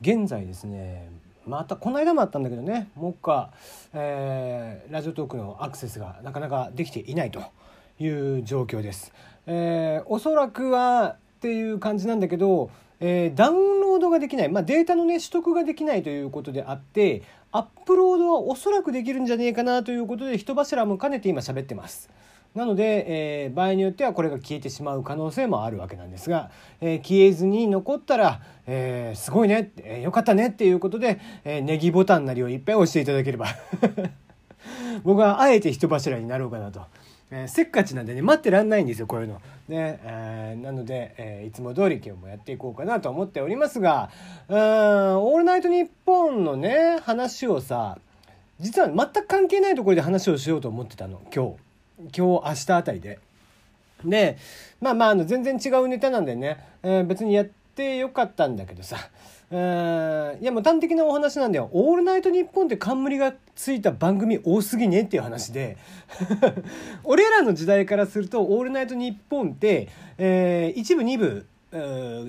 現在ですねまたこの間もあったんだけどねもう一回、えー、ラジオトークのアクセスがなかなかできていないという状況です。えー、おそらくはっていう感じなんだけど、えー、ダウンロードができない、まあ、データのね取得ができないということであってアップロードはおそらくできるんじゃねえかなということで人柱も兼ねて今喋ってます。なので、えー、場合によってはこれが消えてしまう可能性もあるわけなんですが、えー、消えずに残ったら、えー、すごいね、えー、よかったねっていうことで、えー、ネギボタンなりをいっぱい押していただければ 僕はあえて人柱になろうかなと。えー、せっかちなんでね待ってらんないんですよこういうの。ねえー、なので、えー、いつも通り今日もやっていこうかなと思っておりますが「うんオールナイトニッポン」のね話をさ実は全く関係ないところで話をしようと思ってたの今日。今日明日あたりで。でまあまああの全然違うネタなんでね、えー、別にやってよかったんだけどさ。いやもう端的なお話なんだよ「オールナイトニッポン」って冠がついた番組多すぎねっていう話で。俺らの時代からすると「オールナイトニッポン」って、えー、一部二部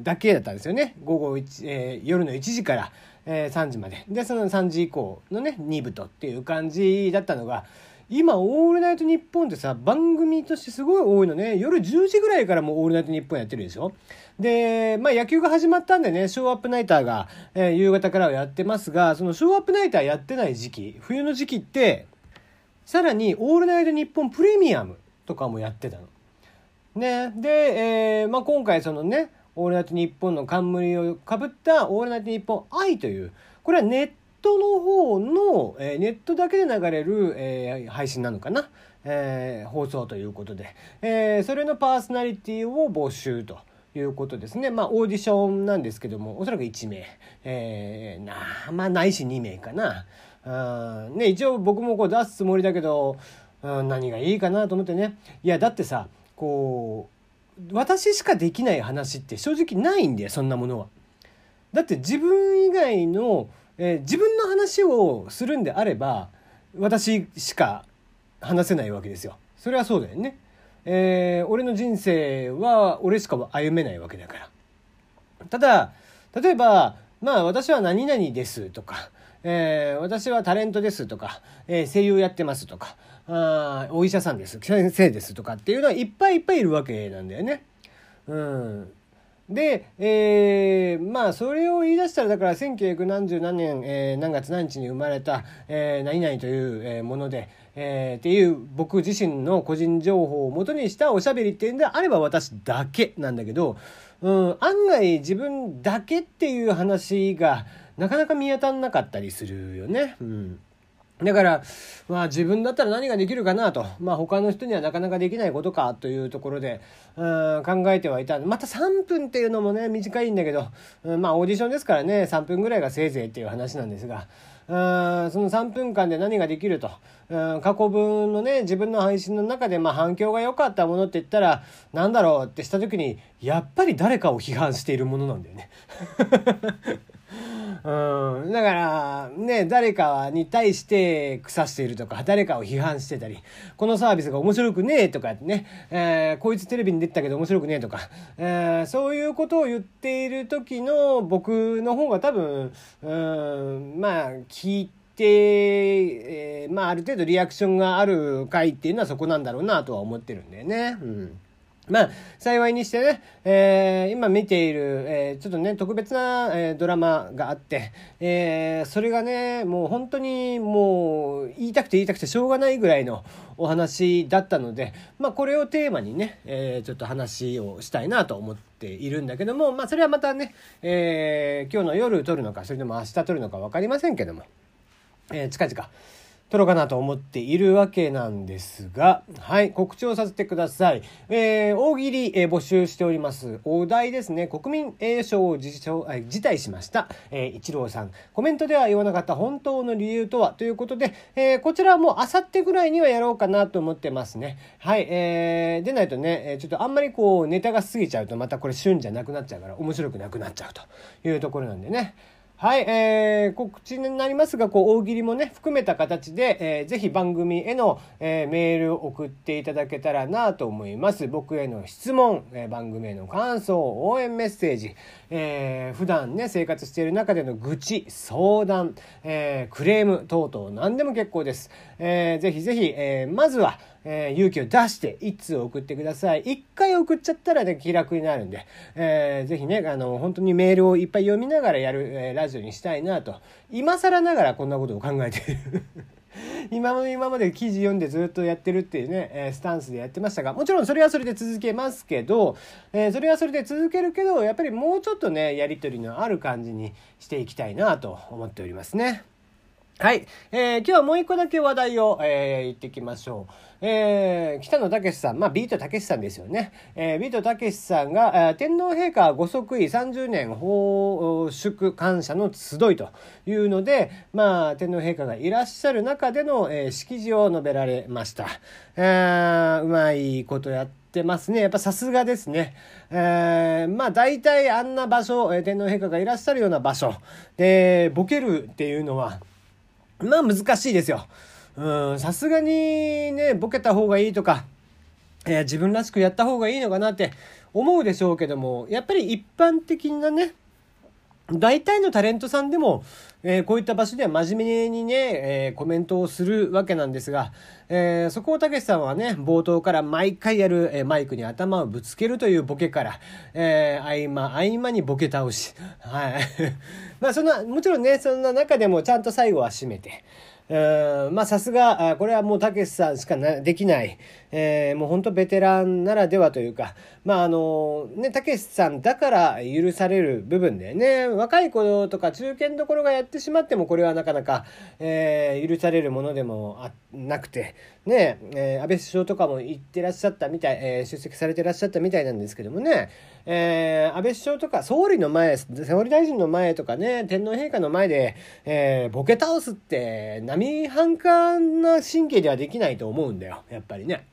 だけだったんですよね。午後1、えー、夜の1時から、えー、3時まで。でその3時以降のね2部とっていう感じだったのが今「オールナイトニッポン」ってさ番組としてすごい多いのね夜10時ぐらいからもう「オールナイトニッポン」やってるでしょ？で、まあ野球が始まったんでね、ショーアップナイターが、えー、夕方からはやってますが、そのショーアップナイターやってない時期、冬の時期って、さらにオールナイトニッポンプレミアムとかもやってたの。ね。で、えー、まあ今回そのね、オールナイトニッポンの冠をかぶったオールナイトニッポン愛という、これはネットの方の、えー、ネットだけで流れる、えー、配信なのかな、えー、放送ということで、え、それのパーソナリティを募集と。いうことですね。まあ、オーディションなんですけども、おそらく1名、えー、な、まあ、ないし2名かな。あね、一応僕もこう出すつもりだけど、うん、何がいいかなと思ってね。いや、だってさ、こう、私しかできない話って正直ないんだよ、そんなものは。だって自分以外の、えー、自分の話をするんであれば、私しか話せないわけですよ。それはそうだよね。えー、俺の人生は俺しか歩めないわけだから。ただ、例えば、まあ私は何々ですとか、えー、私はタレントですとか、えー、声優やってますとか、あお医者さんです、先生ですとかっていうのはいっぱいいっぱいいるわけなんだよね。うん。で、えー、まあそれを言い出したらだから1900何十何年、えー、何月何日に生まれた、えー、何々という、えー、もので、えー、っていう僕自身の個人情報をもとにしたおしゃべりっていうんであれば私だけなんだけど、うん、案外自分だけっていう話がなかなか見当たんなかったりするよね。うんだから、まあ自分だったら何ができるかなと。まあ他の人にはなかなかできないことかというところで、うん、考えてはいた。また3分っていうのもね、短いんだけど、うん、まあオーディションですからね、3分ぐらいがせいぜいっていう話なんですが、うん、その3分間で何ができると。うん、過去分のね、自分の配信の中で、まあ反響が良かったものって言ったら、なんだろうってした時に、やっぱり誰かを批判しているものなんだよね。うん、だからね誰かに対して腐しているとか誰かを批判してたりこのサービスが面白くねえとかね、えー、こいつテレビに出てたけど面白くねえとか、えー、そういうことを言っている時の僕の方が多分うんまあ聞いて、えー、まあある程度リアクションがある回っていうのはそこなんだろうなとは思ってるんだよね。うんまあ、幸いにしてね、えー、今見ている、えー、ちょっとね、特別な、えー、ドラマがあって、えー、それがね、もう本当にもう言いたくて言いたくてしょうがないぐらいのお話だったので、まあ、これをテーマにね、えー、ちょっと話をしたいなと思っているんだけども、まあ、それはまたね、えー、今日の夜撮るのか、それとも明日撮るのか分かりませんけども、えー、近々、撮ろうかなと思っているわけなんですが、はい、告知をさせてください。えー、大喜利、えー、募集しております。お題ですね、国民栄誉賞を辞退しました、えー、一郎さん。コメントでは言わなかった本当の理由とは？ということで、えー、こちらはもうあさってぐらいにはやろうかなと思ってますね。はい、えー、でないとね、ちょっとあんまりこうネタが過ぎちゃうとまたこれ旬じゃなくなっちゃうから面白くなくなっちゃうというところなんでね。はい、えー、告知になりますが、こう、大喜利もね、含めた形で、えー、ぜひ番組への、えー、メールを送っていただけたらなと思います。僕への質問、えー、番組への感想、応援メッセージ、えー、普段ね生活している中での愚痴相談、えー、クレーム等々何でも結構です、えー、ぜひぜひ、えー、まずはえー、勇気を出して一通送ってください。一回送っちゃったらね、気楽になるんで、えー、ぜひね、あの、本当にメールをいっぱい読みながらやる、えー、ラジオにしたいなと。今更ながらこんなことを考えている 今まで今まで記事読んでずっとやってるっていうね、えスタンスでやってましたが、もちろんそれはそれで続けますけど、えそれはそれで続けるけど、やっぱりもうちょっとね、やり取りのある感じにしていきたいなと思っておりますね。はい。えー、今日はもう一個だけ話題を、えー、言ってきましょう。えー、北野武さん、まあ、ビートたけしさんですよね。えー、ビートたけしさんが、えー、天皇陛下ご即位30年奉祝感謝の集いというので、まあ、天皇陛下がいらっしゃる中での、えー、式辞を述べられました。えー、うまいことやって、ますね。やっぱさすがですね。えー、まあ大体あんな場所、天皇陛下がいらっしゃるような場所で、ボケるっていうのは、まあ難しいですよ。うん、さすがにね、ボケた方がいいとか、えー、自分らしくやった方がいいのかなって思うでしょうけども、やっぱり一般的なね、大体のタレントさんでも、えー、こういった場所では真面目にね、えー、コメントをするわけなんですが、えー、そこをたけしさんはね、冒頭から毎回やる、えマイクに頭をぶつけるというボケから、え合間、合間にボケ倒し。はい。まあそんな、もちろんね、そんな中でもちゃんと最後は締めて、まあさすが、これはもうたけしさんしかできない、えー、もう本当ベテランならではというか、まああの、ね、たけしさんだから許される部分でね、若い子とか中堅どころがやってしまってもこれはなかなか、えー、許されるものでもなくて、ね、えー、安倍首相とかも言ってらっしゃったみたい、えー、出席されてらっしゃったみたいなんですけどもね、えー、安倍首相とか総理の前、総理大臣の前とかね、天皇陛下の前で、えー、ボケ倒すって、並半可な神経ではできないと思うんだよ、やっぱりね。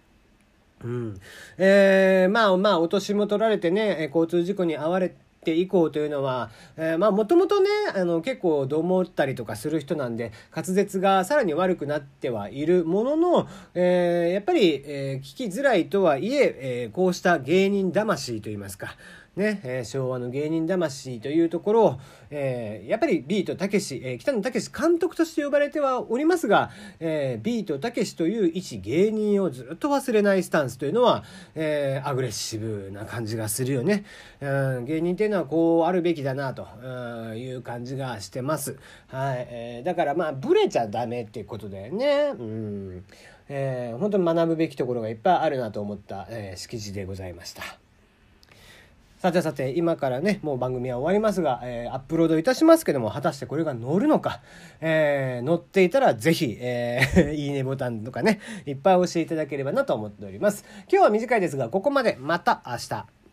うん。えー、まあまあ、お年も取られてね、交通事故に遭われて以降というのは、えー、まあもともとね、あの結構どう思ったりとかする人なんで、滑舌がさらに悪くなってはいるものの、えー、やっぱり、えー、聞きづらいとはいええー、こうした芸人魂といいますか、ね、えー、昭和の芸人魂というところを、えー、やっぱりビートたけし、えー、北野たけし監督として呼ばれてはおりますが、えー、ビートたけしという一芸人をずっと忘れないスタンスというのは、えー、アグレッシブな感じがするよね。うん、芸人っこうあるべきだなという感じがしてます。はい。えー、だからまあ、ブレちゃダメっていうことだよね。うん。えー、本当に学ぶべきところがいっぱいあるなと思った、えー、式辞でございました。さてさて、今からね、もう番組は終わりますが、えー、アップロードいたしますけども、果たしてこれが乗るのか、えー、乗っていたらぜひ、えー、いいねボタンとかね、いっぱい押していただければなと思っております。今日は短いですが、ここまで。また明日。